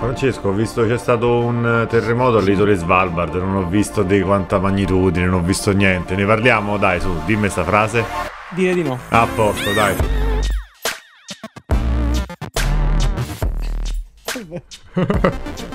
Francesco, ho visto c'è stato un terremoto all'isola Svalbard, non ho visto di quanta magnitudine, non ho visto niente. Ne parliamo? Dai, su, dimmi sta frase. Dire di no. A posto, dai.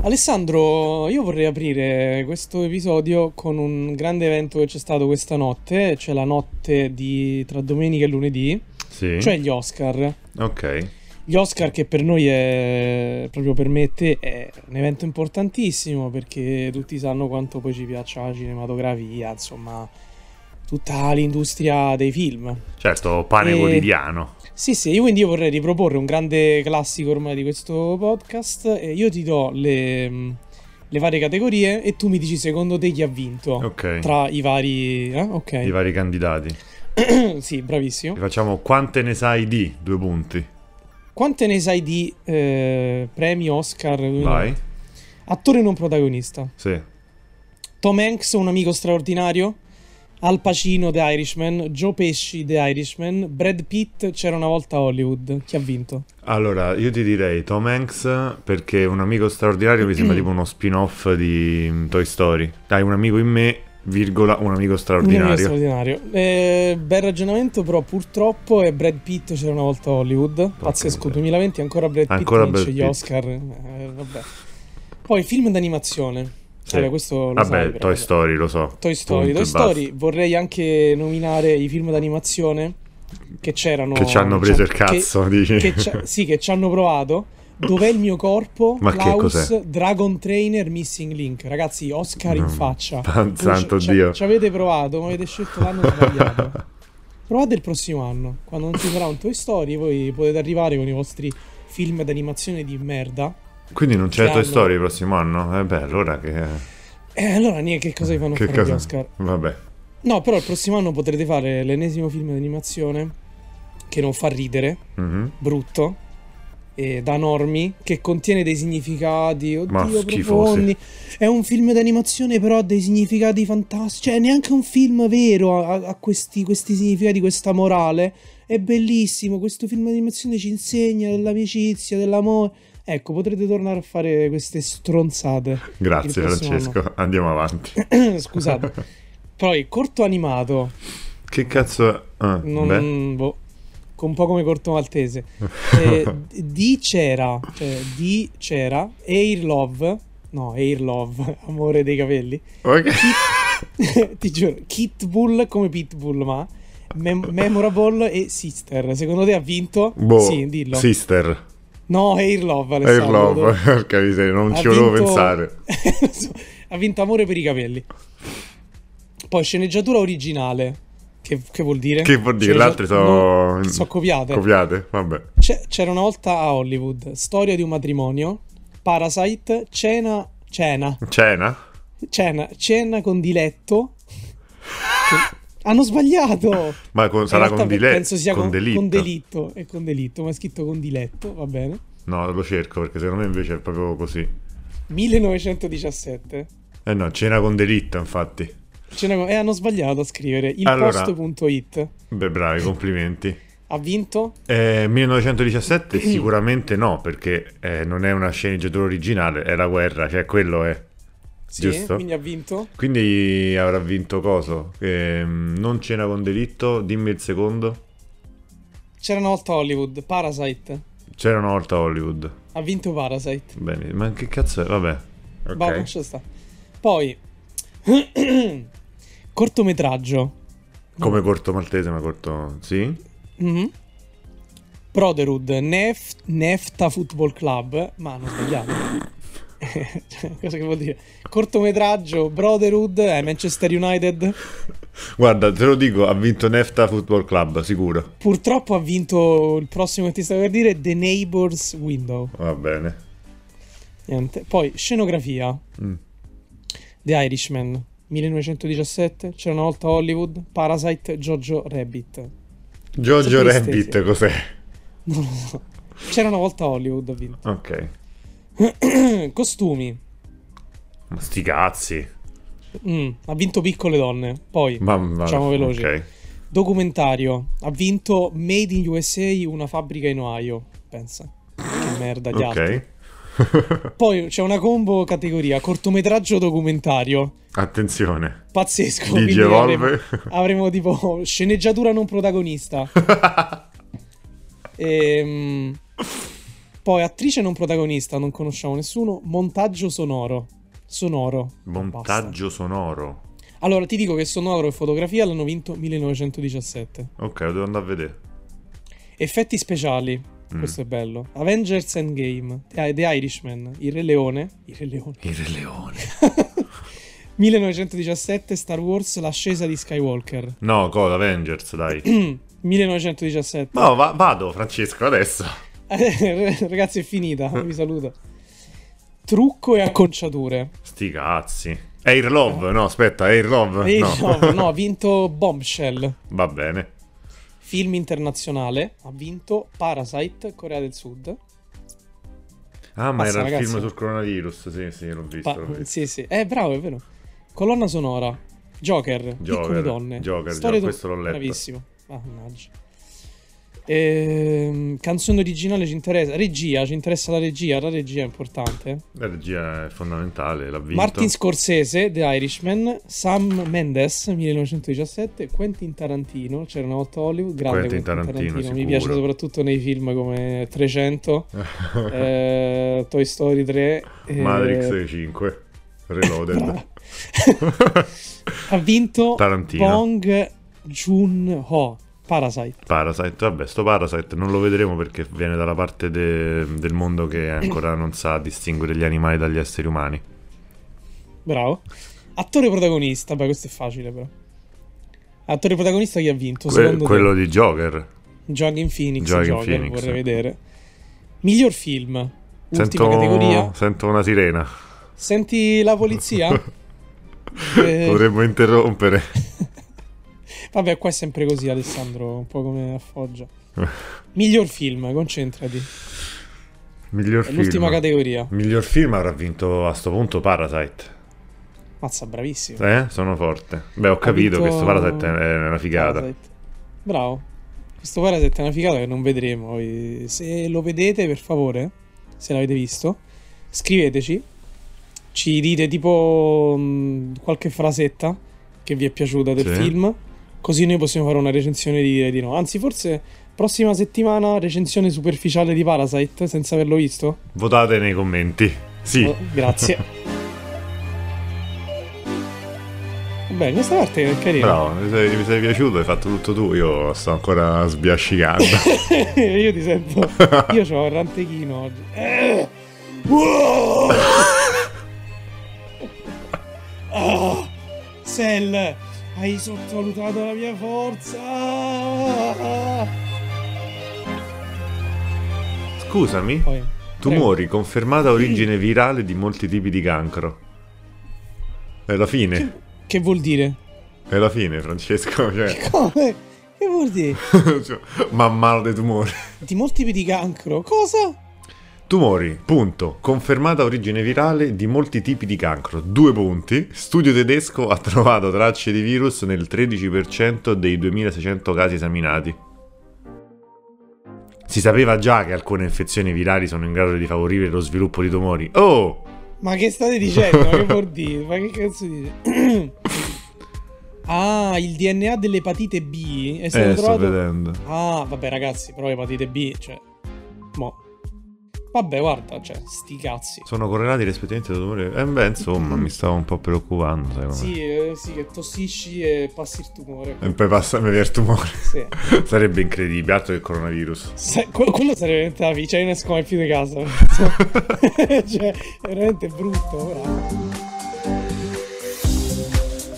Alessandro, io vorrei aprire questo episodio con un grande evento che c'è stato questa notte, cioè la notte di tra domenica e lunedì, Sì. cioè gli Oscar. Ok. Gli Oscar che per noi è, proprio per me e te, è un evento importantissimo perché tutti sanno quanto poi ci piaccia la cinematografia, insomma, tutta l'industria dei film. Certo, pane E- quotidiano. Sì, sì, io quindi io vorrei riproporre un grande classico ormai di questo podcast e io ti do le, mh, le varie categorie e tu mi dici secondo te chi ha vinto Ok. tra i vari... eh? I Ok, vari candidati. sì, bravissimo. Facciamo quante ne sai di? Due punti. Quante ne sai di eh, premi Oscar? Vai. Attore non protagonista. Sì. Tom Hanks, un amico straordinario. Al Pacino, The Irishman. Joe Pesci, The Irishman. Brad Pitt, c'era una volta Hollywood. Chi ha vinto? Allora, io ti direi Tom Hanks perché un amico straordinario mi sembra tipo uno spin-off di mm, Toy Story. Dai, un amico in me, virgola, un amico Un amico straordinario. straordinario. Eh, bel ragionamento, però purtroppo è Brad Pitt c'era una volta a Hollywood. Pazzesco, miseria. 2020 ancora Brad Pitt Ancora vince Brad gli Pitt. Oscar. Eh, vabbè. Poi film d'animazione. Sì. Vabbè, questo lo Vabbè, sai, però, Toy. Story, lo so. Toy Story. Toy. Story vorrei anche nominare i film d'animazione che c'erano. Che ci hanno preso il che- cazzo, dici? che sì, che ci hanno provato. Dov'è il mio corpo? Ma Klaus? Dragon Trainer, Missing Link. Ragazzi, Oscar in No, faccia. pan- Voi santo ci- ci- Dio. Ci avete provato, ma avete scelto l'anno sbagliato. Provate il prossimo anno. Quando non ci sarà un Toy Story, voi potete arrivare con i vostri film d'animazione di merda. Quindi non c'è Toy Story il prossimo anno? Eh beh, allora che... E allora, niente, che cosa vi fanno che fare gli cosa? Oscar? Vabbè. No, però il prossimo anno potrete fare l'ennesimo film d'animazione che non fa ridere, Mhm. brutto, e da normi, che contiene dei significati, oddio, profondi. È un film d'animazione però ha dei significati fantastici, cioè neanche un film vero ha, ha questi, questi significati, questa morale. È bellissimo, questo film d'animazione ci insegna dell'amicizia, dell'amore. Ecco, potrete tornare a fare queste stronzate. Grazie Francesco, andiamo avanti. Scusate. Poi, corto animato. Che cazzo... è? Ah, Non, boh, un po' come corto maltese. Eh, di c'era, cioè di c'era Air Love, no, Air Love, amore dei capelli. Ok. Ti giuro, Kit Bull come Pitbull, ma Mem- Memorable e Sister. Secondo te ha vinto? Boh, Sì, dillo. Sister. No, Air Love, Air Alessandro. Love, porca miseria, non Ha ci volevo vinto- pensare. ha vinto Amore per i capelli. Poi sceneggiatura originale. Che, che vuol dire? Che vuol dire? Le Sceneggia- altre sono... no, sono copiate. Copiate, vabbè. C'era una volta a Hollywood. Storia di un matrimonio. Parasite. Cena. Cena. Cena? Cena. Cena con diletto. Hanno sbagliato! Ma con- sarà con, dile- penso sia con con, delitto. con delitto. È con delitto, ma è scritto con diletto, va bene. No, lo cerco perché secondo me invece è proprio così. 1917. Eh no, cena con delitto, infatti. Con- E hanno sbagliato a scrivere. Il Allora-. Beh, bravi, complimenti. Ha vinto? Eh, 1917 sicuramente no, perché eh, non è una sceneggiatura originale, è la guerra, cioè quello è. Sì, Giusto. quindi ha vinto. Quindi avrà vinto coso? Ehm, non cena con delitto, dimmi il secondo. C'era una volta Hollywood. Parasite. C'era una volta Hollywood. Ha vinto Parasite. Bene, ma che cazzo è? Vabbè. Ok. Boh, lascia sta. Poi cortometraggio. Come corto maltese, ma corto... Sì? Mhm. Brotherhood, Nef- Nefta Football Club, ma hanno sbagliato. Cioè, Cosa che vuol dire? Cortometraggio, Brotherhood, è Manchester United. Guarda, te lo dico, ha vinto Nefta Football Club, sicuro. Purtroppo ha vinto il prossimo che ti stavo per dire, The Neighbor's Window. Va bene. Niente. Poi, scenografia, Mm. The Irishman, 1917, c'era una volta Hollywood, Parasite, Jojo Rabbit. Jojo Sempre Rabbit, cos'è? Non lo so. C'era una volta Hollywood, ha vinto. Ok. Costumi. Ma sti cazzi. Mm, ha vinto Piccole Donne. Poi, Ma, ma- Facciamo veloci. ok. Documentario. Ha vinto Made in USA, una fabbrica in Ohio. Pensa. Che merda di altro. Ok. Poi c'è una combo categoria cortometraggio documentario. Attenzione. Pazzesco. Evolve. avremo, avremo tipo sceneggiatura non protagonista. Ehm, poi attrice non protagonista, non conosciamo nessuno. Montaggio sonoro. Sonoro. Basta. Montaggio sonoro. Allora ti dico che sonoro e fotografia l'hanno vinto 1917. Ok, lo devo andare a vedere. Effetti speciali. Mm. Questo è bello. Avengers Endgame. The The Irishman. Il Re Leone. Il Re Leone. Il Re Leone. 1917 Star Wars L'ascesa di Skywalker. No, cosa? Avengers, dai. 1917. No, va- vado, Francesco, adesso. Ragazzi, è finita. Vi saluto. Trucco e acconciature. Sti cazzi. Air Love, no, aspetta, Air Love. E no. no, no, ha vinto Bombshell. Va bene. Film internazionale. Ha vinto Parasite, Corea del Sud. Ah, ma era il ragazzi. film sul coronavirus. Sì, sì, l'ho visto. Pa- l'ho visto. sì, sì. Eh, bravo, è vero. Colonna sonora. Joker. Joker, Piccole donne. Joker, do- questo l'ho letto. Bravissimo. Ah, mannaggia. Ehm, canzone originale ci interessa. Regia, ci interessa la regia. La regia è importante. La regia è fondamentale, l'ha vinto. Martin Scorsese, The Irishman, Sam Mendes, 1917, Quentin Tarantino, c'era una volta Hollywood, grande Quentin Quentin, Tarantino, mi sicuro. piace soprattutto nei film come 300, eh, Toy Story 3, eh, Matrix 5. Reloaded. ha vinto Tarantino. Bong Joon-ho, Parasite. Parasite, vabbè, sto Parasite non lo vedremo perché viene dalla parte de- del mondo che ancora non sa distinguere gli animali dagli esseri umani. Bravo. Attore protagonista, beh questo è facile però. Attore protagonista chi ha vinto? Que- secondo te? quello di Joker. Joaquin Phoenix, Joaquin Joker, Phoenix. vorrei vedere. Miglior film. Sento, categoria. sento una sirena. Senti la polizia? Eh, Potremmo interrompere. Vabbè, qua è sempre così, Alessandro, un po' come a Foggia. Miglior film, concentrati. Miglior È l'ultima categoria. Miglior film avrà vinto a sto punto Parasite. Mazza, bravissimo. Eh? Sono forte. Beh, ho capito vinto che sto Parasite è una figata. Parasite. Bravo. Questo Parasite è una figata che non vedremo. Se lo vedete, per favore, se l'avete visto, scriveteci. Ci dite tipo mh, qualche frasetta che vi è piaciuta del Sì. film. Così noi possiamo fare una recensione di dire di no. Anzi, forse prossima settimana recensione superficiale di Parasite senza averlo visto. Votate nei commenti. Sì. Oh, grazie. Beh, questa parte è carina. Bravo, mi sei, mi sei piaciuto, hai fatto tutto tu, io sto ancora sbiascicando. Io ti sento. Io ho il rantechino oggi. Eh. Wow! Ah, Sel, hai sottovalutato la mia forza. Scusami, Poi, tumori, confermata origine virale di molti tipi di cancro. È la fine, Che vuol dire? è la fine Francesco, cioè, Come? Che vuol dire? cioè, man mano dei tumori. Di molti tipi di cancro. Cosa? Tumori, punto. Confermata origine virale di molti tipi di cancro. Due punti. Studio tedesco ha trovato tracce di virus nel 13% dei 2600 casi esaminati. Si sapeva già che alcune infezioni virali sono in grado di favorire lo sviluppo di tumori. Oh! Ma che state dicendo? Ma che vuol dire? Ma che cazzo dice? ah, il DNA dell'epatite B è stato Eh, sto trovato. vedendo. Ah, vabbè, ragazzi, però epatite B, cioè. Mo. Vabbè, guarda, cioè, sti cazzi. Sono correlati rispettivamente da tumore. Eh beh, insomma, mi stavo un po' preoccupando, sai come. Sì, eh, sì, che tossisci e passi il tumore. E poi passa a vedere il tumore. Sì. Sarebbe incredibile, altro che il coronavirus. Se- que- quello sarebbe veramente la vita, cioè, io ne esco mai più di casa. cioè, è veramente brutto. Bravo.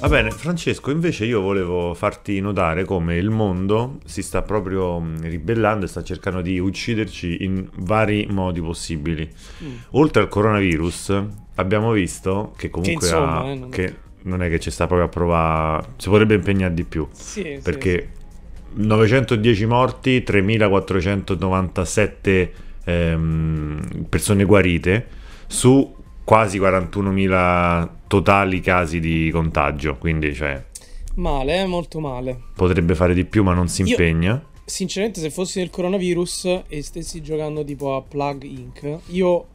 Va bene, Francesco, invece io volevo farti notare come il mondo si sta proprio mh, ribellando e sta cercando di ucciderci in vari modi possibili. Mm. Oltre al coronavirus, abbiamo visto che comunque insomma, ha- eh, non- che non è che ci sta proprio a provare, si potrebbe impegnare di più, Sì, sì, perché 910 morti, 3497 ehm, persone guarite su quasi 41.000 totali casi di contagio, quindi cioè. Male, eh, molto male. Potrebbe fare di più, ma non si Io- impegna. Sinceramente, se fossi nel coronavirus e stessi giocando tipo a Plug Inc., io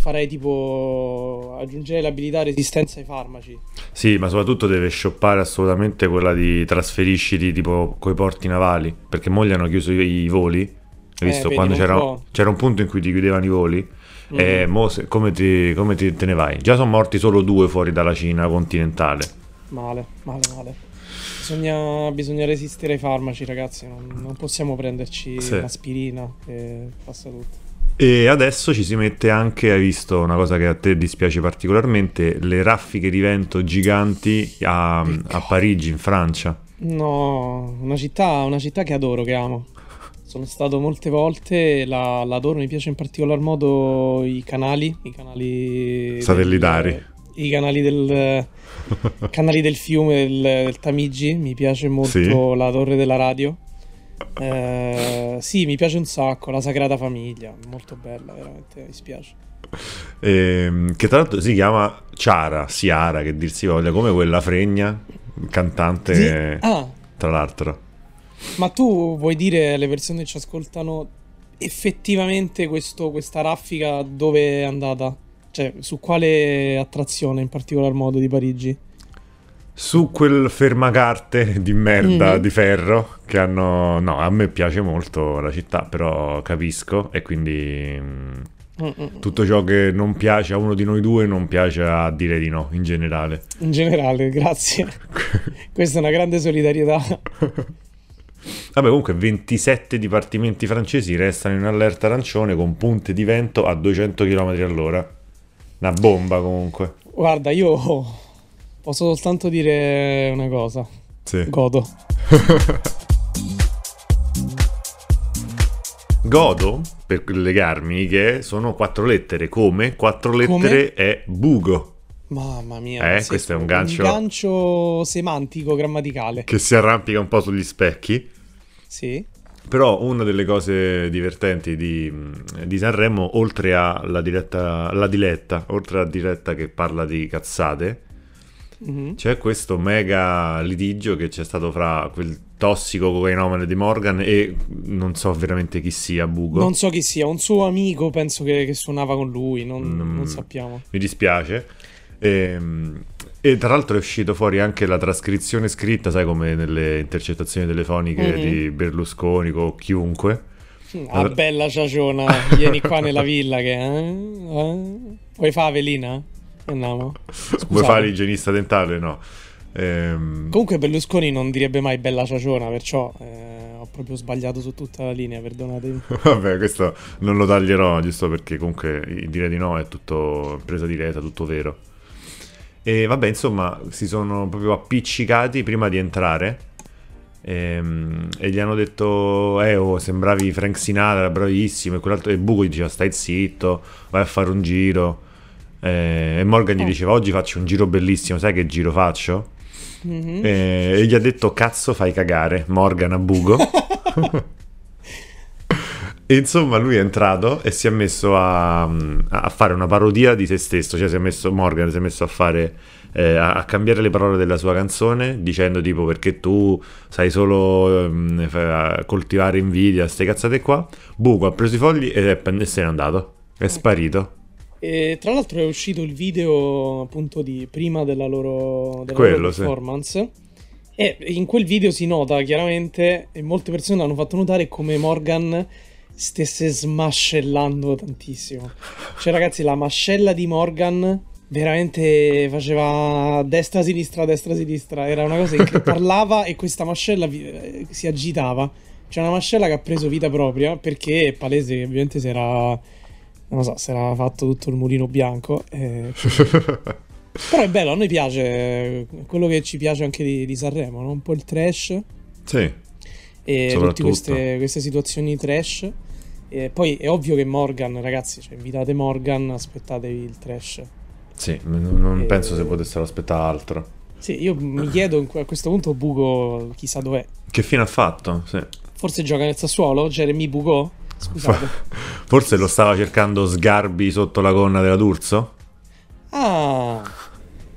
farei tipo aggiungere l'abilità resistenza ai farmaci. Sì, ma soprattutto deve shoppare assolutamente quella di trasferisciti tipo coi porti navali, perché mo gli hanno chiuso i, i voli. Hai Eh, visto? vedi, Quando c'era, c'era un punto in cui ti chiudevano i voli. Mm. E mo se- come, ti, come ti- te ne vai? Già sono morti solo due fuori dalla Cina continentale. Male, male, male. Bisogna, bisogna resistere ai farmaci, ragazzi. Non, non possiamo prenderci Sì. l'aspirina che passa tutto. E adesso ci si mette anche, hai visto una cosa che a te dispiace particolarmente, le raffiche di vento giganti a, a Parigi, in Francia. No, una città, una città che adoro, che amo. Sono stato molte volte, la, la adoro, mi piace in particolar modo i canali, i canali... Satellitari. del- I canali del, canali del fiume del, del Tamigi, mi piace molto Sì. la torre della radio. Eh, sì, mi piace un sacco, la Sagrada Famiglia, molto bella, veramente, mi spiace. Ehm, che tra l'altro si chiama Ciara, Ciara, che dir si voglia, come quella fregna, cantante, Sì? eh, Ah, tra l'altro. Ma tu vuoi dire alle persone che ci ascoltano effettivamente questo- questa raffica dove è andata? Cioè, su quale attrazione in particolar modo di Parigi? Su quel fermacarte di merda Mhm. di ferro che hanno... No, a me piace molto la città, però capisco e quindi... mm, Mm-mm. Tutto ciò che non piace a uno di noi due non piace a dire di no, in generale. In generale, grazie. Questa è una grande solidarietà. Vabbè, comunque 27 dipartimenti francesi restano in allerta arancione con punte di vento a 200 km all'ora. Una bomba comunque. Guarda, io posso soltanto dire una cosa. Sì. Godo. Godo, per legarmi, che sono quattro lettere. Come? Quattro lettere è bugo, Mamma mia. Eh, questo è un Un gancio- gancio semantico, grammaticale. che si arrampica un po' sugli specchi. Sì. Però una delle cose divertenti di, di Sanremo, oltre alla diretta, alla diletta, oltre alla diretta che parla di cazzate, Mhm. c'è questo mega litigio che c'è stato fra quel tossico cocainomane di Morgan e non so veramente chi sia, Bugo. Non so chi sia, un suo amico penso che, che suonava con lui, non, Mm. non sappiamo. Mi dispiace. Ehm, E, tra l'altro è uscito fuori anche la trascrizione scritta, sai come nelle intercettazioni telefoniche Mhm. di Berlusconi con chiunque. Ah, Allora- bella ciaciona, vieni qua nella villa che... eh? Eh? Vuoi fare velina? Andiamo. Vuoi fare l'igienista dentale? No. Ehm, Comunque Berlusconi non direbbe mai bella ciaciona, perciò eh, ho proprio sbagliato su tutta la linea, perdonatemi. Vabbè, questo non lo taglierò, giusto perché comunque il dire di no è tutto presa diretta, tutto vero. E vabbè, insomma, si sono proprio appiccicati prima di entrare. ehm, E, gli hanno detto: Eh, oh, sembravi Frank Sinatra, bravissimo. E quell'altro. E Buco gli diceva: Stai zitto, vai a fare un giro. Eh, e Morgan gli Oh. diceva: Oggi faccio un giro bellissimo. Sai che giro faccio? Mhm. Eh, e gli ha detto: Cazzo, fai cagare. Morgan a Bugo. E insomma, lui è entrato e si è messo a, a fare una parodia di se stesso. Cioè, si è messo Morgan si è messo a fare eh, a, a cambiare le parole della sua canzone, dicendo tipo perché tu sai solo fa- coltivare invidia, ste cazzate qua. Buco ha preso i fogli ed è, e se n'è andato. È sparito. E tra l'altro è uscito il video appunto di prima della loro, della Quello, loro sì. performance. E in quel video si nota chiaramente, e molte persone hanno fatto notare come Morgan stesse smascellando tantissimo. Cioè, ragazzi, la mascella di Morgan veramente faceva destra-sinistra, destra-sinistra. Era una cosa che parlava e questa mascella vi- eh, si agitava. C'è una mascella che ha preso vita propria perché è palese che ovviamente si era. Non lo so, si era fatto tutto il mulino bianco. eh, però è bello, a noi piace quello che ci piace anche di, di Sanremo, no? un po' il trash sì, e tutte queste, queste situazioni trash. E poi è ovvio che Morgan, ragazzi, cioè invitate Morgan, aspettatevi il trash. sì, non, non E- penso se potessero aspettare altro. Sì, io mi chiedo a questo punto Bugo chissà dov'è. Che fine ha fatto? Sì. Forse gioca nel Sassuolo? Jeremy Bugo? Scusate. Forse lo stava cercando Sgarbi sotto la gonna della D'Urso? Ah,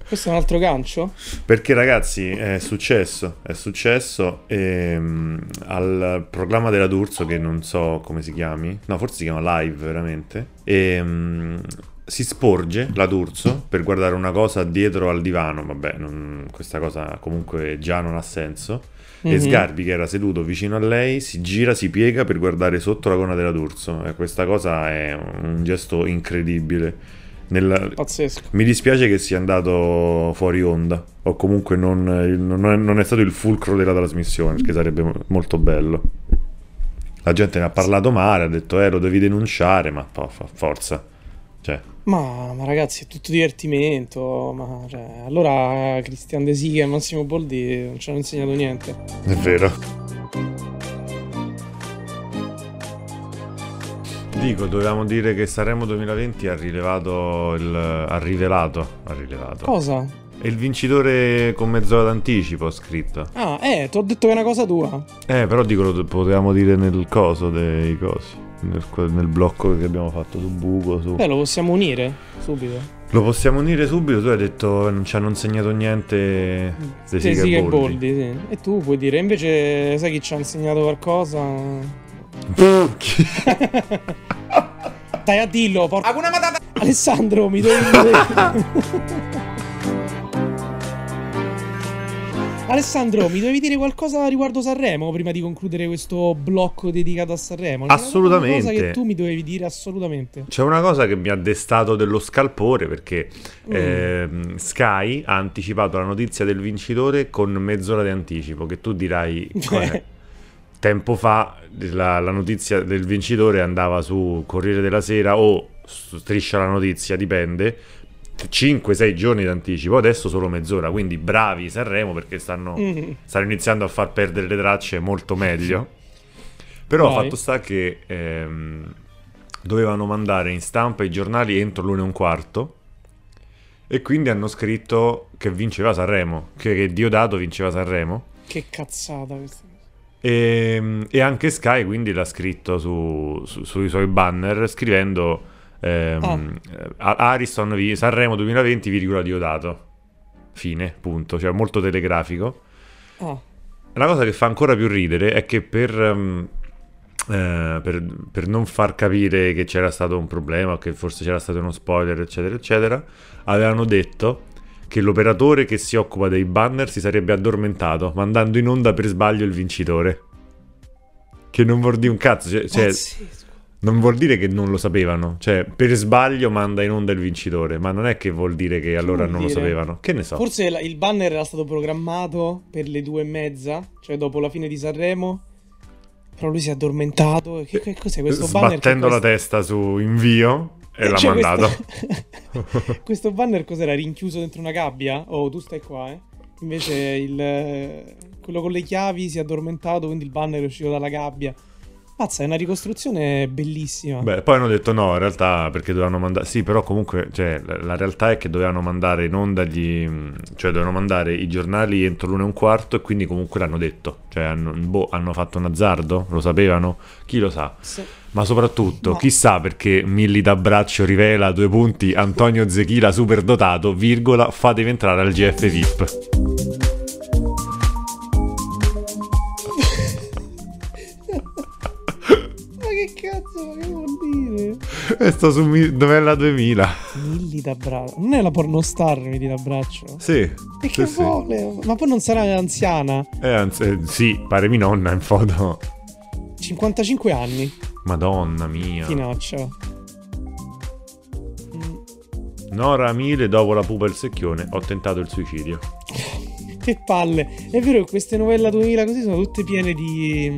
Questo è un altro gancio? Perché ragazzi è successo, è successo ehm, al programma della D'Urso che non so come si chiami, no forse si chiama Live veramente, ehm, si sporge la D'Urso per guardare una cosa dietro al divano, vabbè non, questa cosa comunque già non ha senso, mm-hmm. e mhm. Sgarbi che era seduto vicino a lei si gira, si piega per guardare sotto la gonna della D'Urso e questa cosa è un gesto incredibile nel... Pazzesco. Mi dispiace che sia andato fuori onda, o comunque non, non, è, non, è, stato il fulcro della trasmissione, perché sarebbe molto bello. La gente ne ha parlato male, ha detto eh lo devi denunciare, ma forza. Cioè. Ma, ma, ragazzi è tutto divertimento, ma cioè, allora Cristian De Sica e Massimo Boldi non ci hanno insegnato niente. È vero. Dico, dovevamo dire che Sanremo 2020 ha rilevato il... ha rivelato... ha rivelato... Cosa? È il vincitore con mezz'ora d'anticipo, ho scritto. Ah, eh, ti ho detto che è una cosa tua. Eh, però dico, lo potevamo dire nel coso dei cosi. Nel, nel blocco che abbiamo fatto su Buco. Su... Beh, lo possiamo unire subito. Lo possiamo unire subito. Tu hai detto non ci hanno insegnato niente dei Siga Boldi. Sì. E tu puoi dire, invece, sai chi ci ha insegnato qualcosa? Dai a dillo, porca. Alessandro, mi devi dire. Alessandro, mi devi dire qualcosa riguardo Sanremo prima di concludere questo blocco dedicato a Sanremo? C'è assolutamente. Una cosa che tu mi dovevi dire assolutamente. C'è una cosa che mi ha destato dello scalpore perché mm. eh, Sky ha anticipato la notizia del vincitore con mezz'ora di anticipo, che tu dirai... tempo fa la, la, notizia del vincitore andava su Corriere della Sera o Striscia la notizia, dipende. 5-6 giorni d'anticipo, adesso solo mezz'ora, quindi bravi Sanremo perché stanno, mm. stanno iniziando a far perdere le tracce molto meglio. Però Vai. fatto sta che ehm, dovevano mandare in stampa i giornali entro l'una e un quarto e quindi hanno scritto che vinceva Sanremo, che, che Diodato vinceva Sanremo. Che cazzata questa. E, ehm, e, anche Sky quindi l'ha scritto su, su, sui suoi banner scrivendo ehm, oh. Ariston Sanremo 2020 virgola Diodato fine punto cioè molto telegrafico oh. la cosa che fa ancora più ridere è che per, um, eh, per, per, non far capire che c'era stato un problema che forse c'era stato uno spoiler eccetera eccetera avevano detto che l'operatore che si occupa dei banner si sarebbe addormentato, mandando in onda per sbaglio il vincitore. Che non vuol dire un cazzo, cioè, cioè non vuol dire che non lo sapevano, cioè per sbaglio manda in onda il vincitore, ma non è che vuol dire che, che allora non dire? lo sapevano. Che ne so. Forse il banner era stato programmato per le due e mezza, cioè dopo la fine di Sanremo. Però lui si è addormentato. Che, che cos'è questo Sbattendo banner? Sbattendo la testa su invio. E l'ha cioè, mandato. Questo... questo banner cos'era? Rinchiuso dentro una gabbia? Oh, tu stai qua, eh? Invece il... quello con le chiavi si è addormentato, quindi il banner è uscito dalla gabbia. Pazza, è una ricostruzione bellissima. Beh, poi hanno detto no, in realtà perché dovevano mandare... Sì, però comunque, cioè, la, la, realtà è che dovevano mandare in onda gli... Cioè, dovevano mandare i giornali entro l'una e un quarto e quindi comunque l'hanno detto. Cioè, hanno, boh, hanno fatto un azzardo? Lo sapevano? Chi lo sa? Sì. Ma soprattutto, no. chissà perché Milli d'abbraccio rivela due punti Antonio Zechila superdotato, virgola, fatevi entrare al GF VIP. Che vuol dire? E sto su mi- Novella 2000. Milli d'abbraccio. Non è la pornostar Milli d'abbraccio? Sì. E sì, che sì. vuole? Ma poi non sarà anziana? Eh, anzi, eh, sì, pare mi nonna in foto. 55 anni. Madonna mia. Finaccia. Nora Mile, dopo la pupa e il secchione, ho tentato il suicidio. che palle. È vero che queste novella 2000 così sono tutte piene di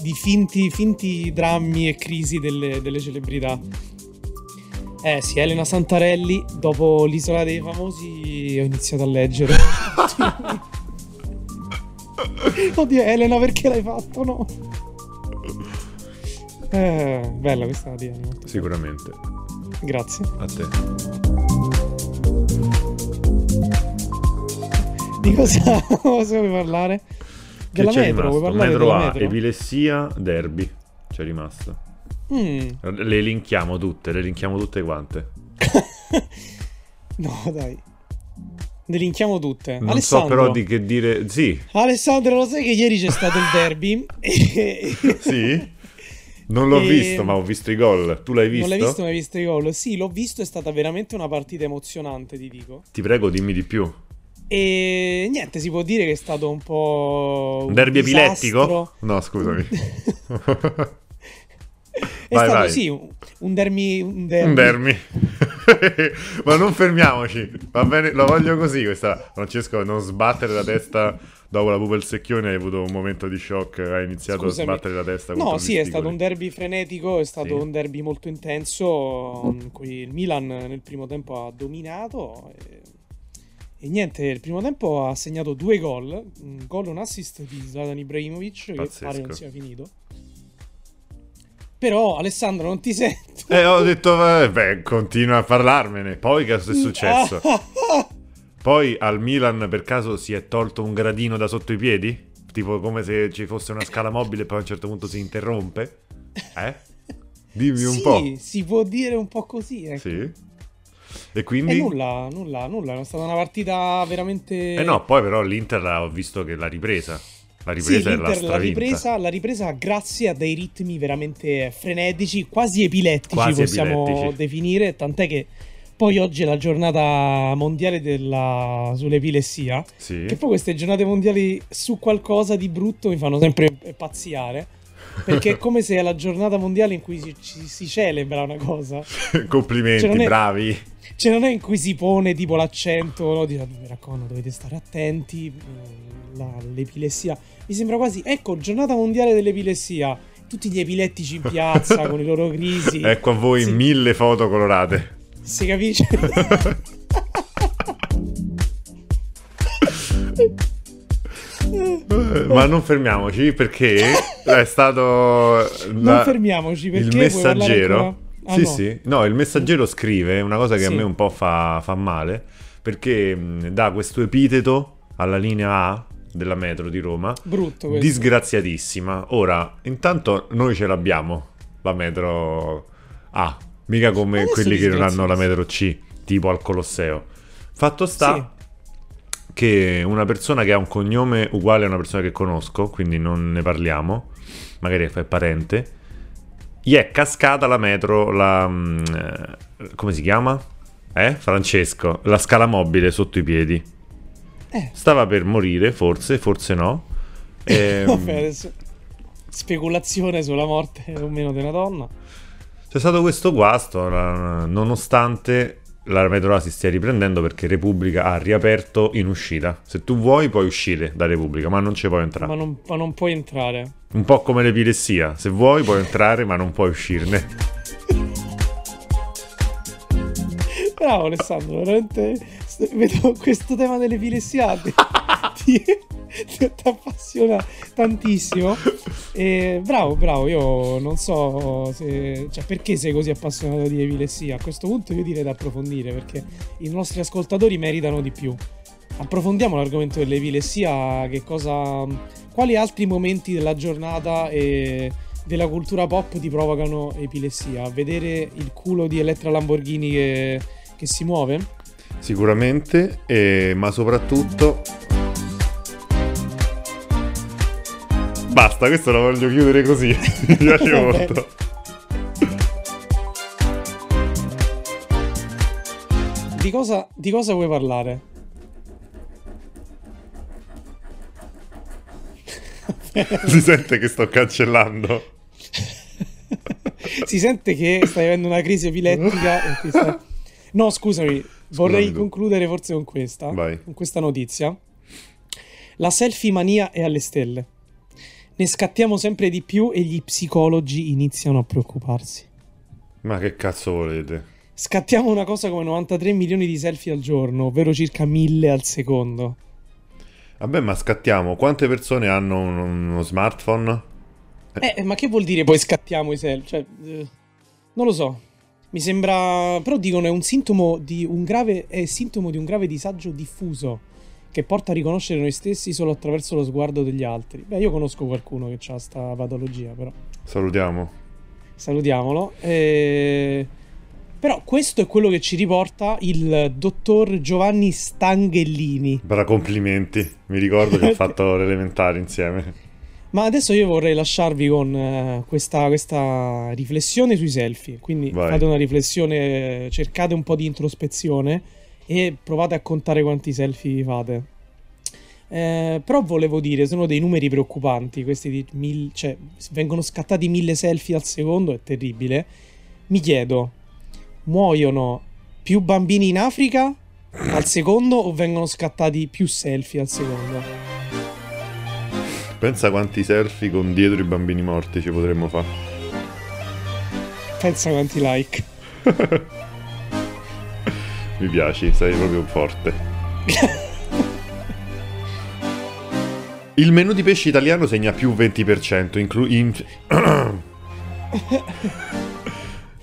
di finti, finti drammi e crisi delle, delle celebrità. Eh sì, Elena Santarelli, dopo l'isola dei famosi, ho iniziato a leggere. Oddio, Elena, perché l'hai fatto? No. Eh, bella questa Diana. Sicuramente. Grazie. A te. Di cosa, vuoi Della che metro, rimasto? metro A, metro? epilessia, derby. C'è rimasto. Mm. Le linkiamo tutte, le linkiamo tutte quante. no, dai. Delinchiamo tutte. Non Alessandro, so però di che dire. Sì. Alessandro, lo sai che ieri c'è stato il derby? sì? Non l'ho E- visto, ma ho visto i gol. Tu l'hai visto? Non l'hai visto, ma hai visto i gol? Sì, l'ho visto, è stata veramente una partita emozionante, ti dico. Ti prego, dimmi di più. E niente, si può dire che è stato un po'. Un derby disastro. epilettico? No, scusami. È Vai, stato vai. sì, un, derby. Un derby. Un derby. Ma non fermiamoci. Va bene, lo voglio così questa. Francesco, non sbattere la testa dopo la pupa il secchione. Hai avuto un momento di shock. Hai iniziato Scusami. a sbattere la testa. No, sì, è stato un derby frenetico, è stato Sì. un derby molto intenso, in cui il Milan nel primo tempo ha dominato e, e niente, il primo tempo ha segnato due gol, un gol e un assist di Zlatan Ibrahimovic, che pare non sia finito. Però Alessandro non ti sento. Eh, ho detto, eh, beh, continua a parlarmene. Poi che cosa è successo? Poi al Milan per caso si è tolto un gradino da sotto i piedi? Tipo come se ci fosse una scala mobile e poi a un certo punto si interrompe? Eh? Dimmi un sì, po'. si può dire un po' così, ecco. Sì. E E quindi... nulla, nulla, nulla, è stata una partita veramente... Eh no, poi però l'Inter ho visto che l'ha ripresa. La Sì, ripresa è la l'Inter l'ha stravinta. ripresa, l'ha ripresa grazie a dei ritmi veramente frenetici, quasi epilettici Quasi possiamo epilettici. definire, tant'è che poi oggi è la giornata mondiale della... sull'epilessia, Sì. che poi queste giornate mondiali su qualcosa di brutto mi fanno sempre pazziare, perché è come se è la giornata mondiale in cui si, ci- si celebra una cosa, Complimenti, Cioè, è- bravi. Cioè non è in cui si pone tipo l'accento, no? Di, mi raccomando, dovete stare attenti, mm, la- l'epilessia. Mi sembra quasi, ecco, giornata mondiale dell'epilessia. Tutti gli epilettici in piazza con i loro crisi. Ecco a voi Sì. mille foto colorate. Si capisce? Ma non fermiamoci perché è stato non la- fermiamoci perché il messaggero. Ah, sì, no. sì. No, il messaggero scrive una cosa che a Sì. me un po' fa, fa male perché mh, dà questo epiteto alla linea A della metro di Roma. Brutto questo. Disgraziatissima. Ora, intanto noi ce l'abbiamo la metro A, mica come quelli che non hanno la metro C, tipo al Colosseo. Fatto sta Sì. che una persona che ha un cognome uguale a una persona che conosco, quindi non ne parliamo, magari è parente, gli è cascata la metro, la... mm, eh, come si chiama? Eh? Francesco, la scala mobile sotto i piedi. Eh. Stava per morire, forse, forse no. Ehm, Vabbè, adesso- Speculazione sulla morte o meno di una donna. C'è stato questo guasto, nonostante la metro A si stia riprendendo perché Repubblica ha riaperto in uscita. Se tu vuoi puoi uscire da Repubblica, ma non ci puoi entrare. Ma non, ma non puoi entrare. Un po' come l'epilessia, se vuoi puoi entrare ma non puoi uscirne. Bravo Alessandro, veramente vedo questo tema dell'epilessia ti, appassiona tantissimo. E bravo, bravo, io non so se, cioè, perché sei così appassionato di epilessia. A questo punto io direi da approfondire perché i nostri ascoltatori meritano di più. Approfondiamo l'argomento dell'epilessia, che cosa, quali altri momenti della giornata e della cultura pop ti provocano epilessia? Vedere il culo di Elettra Lamborghini che, che si muove? Sicuramente, eh, ma soprattutto... Basta, questo lo voglio chiudere così. Mi piace molto. Di cosa, di cosa vuoi parlare? Si sente che sto cancellando. si sente che stai avendo una crisi epilettica e ti sta- No, scusami, vorrei tu. concludere forse con questa, Vai. con questa notizia. La selfie mania è alle stelle. Ne scattiamo sempre di più e gli psicologi iniziano a preoccuparsi. Ma che cazzo volete? Scattiamo una cosa come 93 milioni di selfie al giorno, ovvero circa 1000 al secondo. Vabbè, ma scattiamo. Quante persone hanno un- uno smartphone? Eh, ma che vuol dire poi scattiamo i selfie? Cioè, eh, non lo so. Mi sembra. Però dicono è un sintomo di un grave. È sintomo di un grave disagio diffuso. Che porta a riconoscere noi stessi solo attraverso lo sguardo degli altri. Beh, io conosco qualcuno che ha sta patologia, però. Salutiamo. Salutiamolo. E... Però questo è quello che ci riporta il dottor Giovanni Stanghellini. Bra complimenti, mi ricordo che ho fatto l'elementare insieme. Ma adesso io vorrei lasciarvi con eh, questa, questa riflessione sui selfie. Quindi Vai. fate una riflessione, cercate un po' di introspezione e provate a contare quanti selfie vi fate. Eh, però volevo dire, sono dei numeri preoccupanti. Questi di mil- cioè, vengono scattati mille selfie al secondo, è terribile. Mi chiedo, muoiono più bambini in Africa al secondo o vengono scattati più selfie al secondo? Pensa quanti selfie con dietro i bambini morti ci potremmo fare. Pensa quanti like. Mi piaci, sei proprio forte. Il menù di pesce italiano segna più 20%, inclu- in-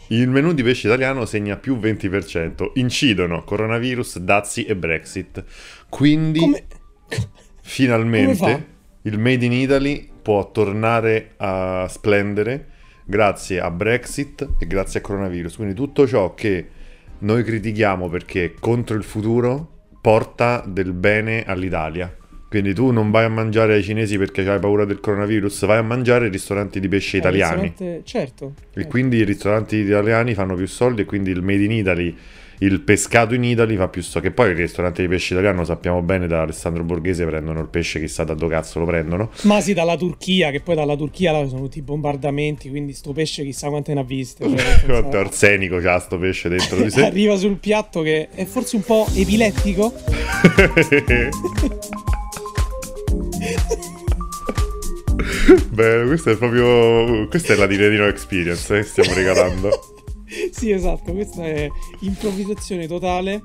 Il menù di pesce italiano segna più 20%. Incidono coronavirus, dazi e Brexit. Quindi Come... finalmente il Made in Italy può tornare a splendere grazie a Brexit e grazie a coronavirus. Quindi tutto ciò che noi critichiamo perché contro il futuro porta del bene all'Italia. Quindi tu non vai a mangiare ai cinesi perché hai paura del coronavirus, vai a mangiare ai ristoranti di pesce Eh, italiani. ristorante- Certo. E quindi i ristoranti italiani fanno più soldi e quindi il made in Italy, il pescato in Italy fa più soldi. Che poi i ristoranti di pesce italiano sappiamo bene da Alessandro Borghese prendono il pesce chissà da dove cazzo lo prendono. Ma sì, dalla Turchia, che poi dalla Turchia là sono tutti bombardamenti, quindi sto pesce chissà quante ne ha viste. cioè, Quanto arsenico c'ha sto pesce dentro di sé. Arriva sul piatto che è forse un po' epilettico. Beh, questo è proprio. Questa è la Tiredino Experience eh, che stiamo regalando. sì, esatto, questa è improvvisazione totale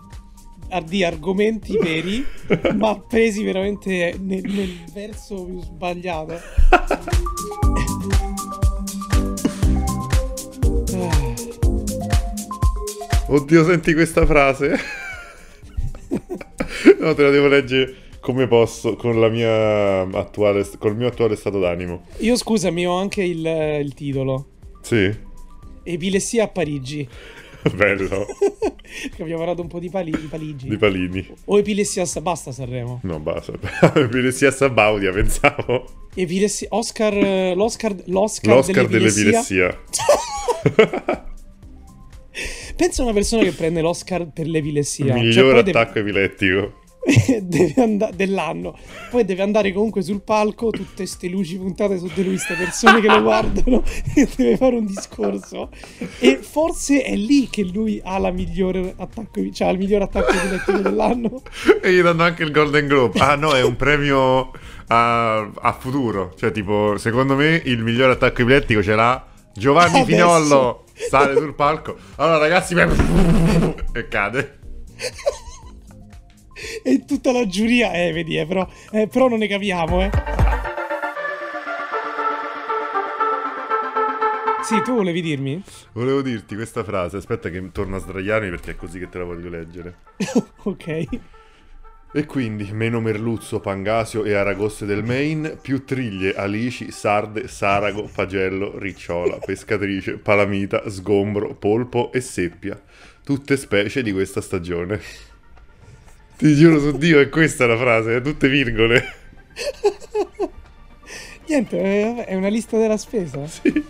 a- di argomenti veri, ma presi veramente nel, nel verso più sbagliato. Oddio, senti questa frase. no, te la devo leggere come posso, con la mia attuale, col mio attuale stato d'animo. Io scusami, ho anche il, il titolo. Sì, Epilessia a Parigi. bello. abbiamo parlato un po' di, pali- di Parigi. Di Palini. O epilessia a Sa- basta Sanremo. No, basta. Epilessia a Sabaudia, pensavo. Epilessia Oscar l'Oscar l'Oscar, L'Oscar dell'epilessia. dell'epilessia. Pensa a una persona che prende l'Oscar per l'epilessia. Cioè, Miglior deve- attacco epilettico. andare dell'anno. Poi deve andare comunque sul palco, tutte ste luci puntate su di lui, queste persone che lo guardano e deve fare un discorso. E forse è lì che lui ha la migliore attacco, cioè il miglior attacco epilettico dell'anno. E gli danno anche il Golden Globe. Ah no, è un premio a, a futuro. Cioè, tipo, secondo me il miglior attacco epilettico ce l'ha Giovanni Adesso. Fignollo. Sale sul palco. Allora, ragazzi, e cade. E tutta la giuria, eh, vedi, eh, però, eh, però non ne capiamo, eh. Sì, tu volevi dirmi? Volevo dirti questa frase. Aspetta, che torno a sdraiarmi perché è così che te la voglio leggere. ok. E quindi meno merluzzo, pangasio e aragoste del Maine, più triglie, alici, sarde, sarago, fagello, ricciola, pescatrice, palamita, sgombro, polpo e seppia. Tutte specie di questa stagione. Ti giuro su Dio, è questa la frase, tutte virgole. Niente, è una lista della spesa. Sì.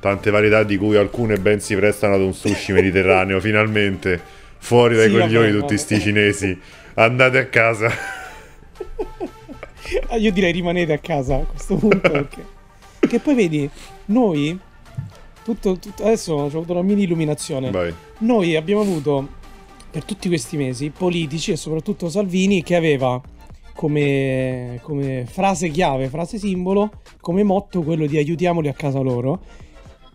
Tante varietà di cui alcune ben si prestano ad un sushi mediterraneo, finalmente. Fuori dai Sì, coglioni tutti sti cinesi. Andate a casa. Ah, Io direi rimanete a casa a questo punto perché... Che poi vedi, noi... Tutto, tutto- adesso ho avuto una mini illuminazione. Vai. Noi abbiamo avuto per tutti questi mesi politici e soprattutto Salvini che aveva come, come frase chiave, frase simbolo, come motto quello di aiutiamoli a casa loro,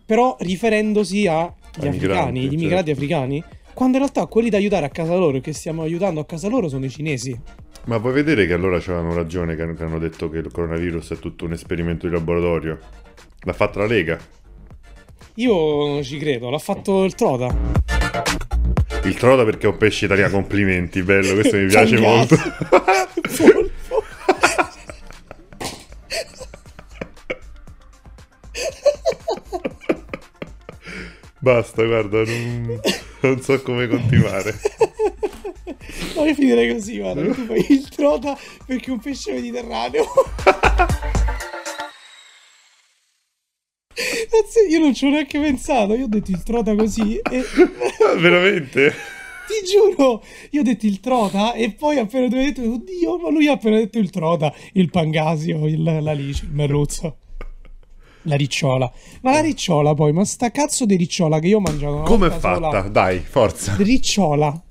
però riferendosi agli africani, gli immigrati certo. africani, quando in realtà quelli da aiutare a casa loro e che stiamo aiutando a casa loro sono i cinesi. Ma puoi vedere che allora c'avevano ragione che hanno- detto che il coronavirus è tutto un esperimento di laboratorio? L'ha fatta la Lega. Io ci credo, l'ha fatto il Trota. Il Troda perché è un pesce italiano, complimenti, bello, questo mi piace molto. Polpo. Basta, guarda, non, non so come continuare. Voglio finire così, guarda, il trota perché è un pesce mediterraneo. Cazzo, Io non ci ho neanche pensato, io ho detto il trota così e... Veramente? Ti giuro, io ho detto il trota e poi appena tu hai detto, oddio, ma lui ha appena detto il trota, il pangasio, il, la lice, il merluzzo. La ricciola. Ma la ricciola poi, ma sta cazzo di ricciola che io ho mangiato Come è volta sola. fatta? Dai, forza. Ricciola.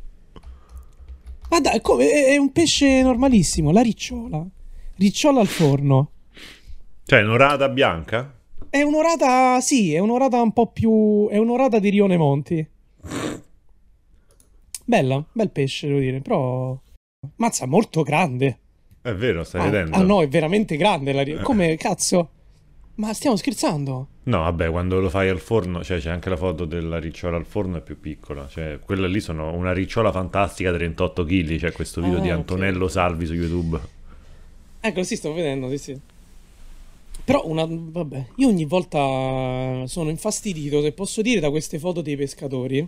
Ma dai, come? È un pesce normalissimo, la ricciola. Ricciola al forno. Cioè, un'orata bianca? È un'orata, sì, è un'orata un po' più... è un'orata di Rione Monti. Bella, bel pesce, devo dire, però... Mazza, molto grande. È vero, stai Ah, vedendo? ah, no, è veramente grande la ri- Come, cazzo? Ma stiamo scherzando? No, vabbè, quando lo fai al forno, cioè c'è anche la foto della ricciola al forno, è più piccola. Cioè, quella lì sono una ricciola fantastica 38 kg. C'è questo video Ah, di. Antonello Salvi su YouTube. Ecco, sì, sto vedendo, sì, sì. Però una... vabbè, io ogni volta sono infastidito, se posso dire, da queste foto dei pescatori.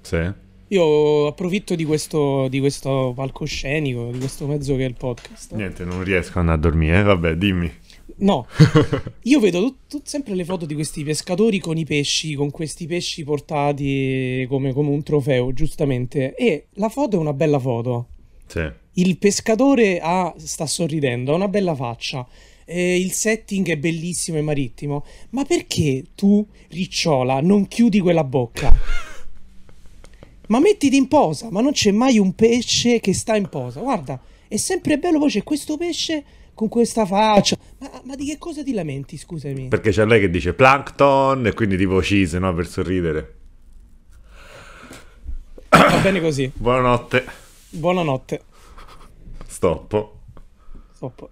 Sì. Io approfitto di questo, di questo palcoscenico, di questo mezzo che è il podcast. Niente, non riesco ad andare a dormire, eh? vabbè, dimmi. No, io vedo tut- tut- sempre le foto di questi pescatori con i pesci, con questi pesci portati come, come un trofeo, giustamente. E la foto è una bella foto. Sì. Il pescatore ha- sta sorridendo, ha una bella faccia. Eh, il setting è bellissimo e marittimo. Ma perché tu, ricciola, non chiudi quella bocca? Ma mettiti in posa, ma non c'è mai un pesce che sta in posa. Guarda, è sempre bello, poi c'è questo pesce con questa faccia. Ma, ma di che cosa ti lamenti, scusami? Perché c'è lei che dice plankton e quindi tipo cheese, no? Per sorridere. Va bene così. Buonanotte. Buonanotte. Stoppo. Stop.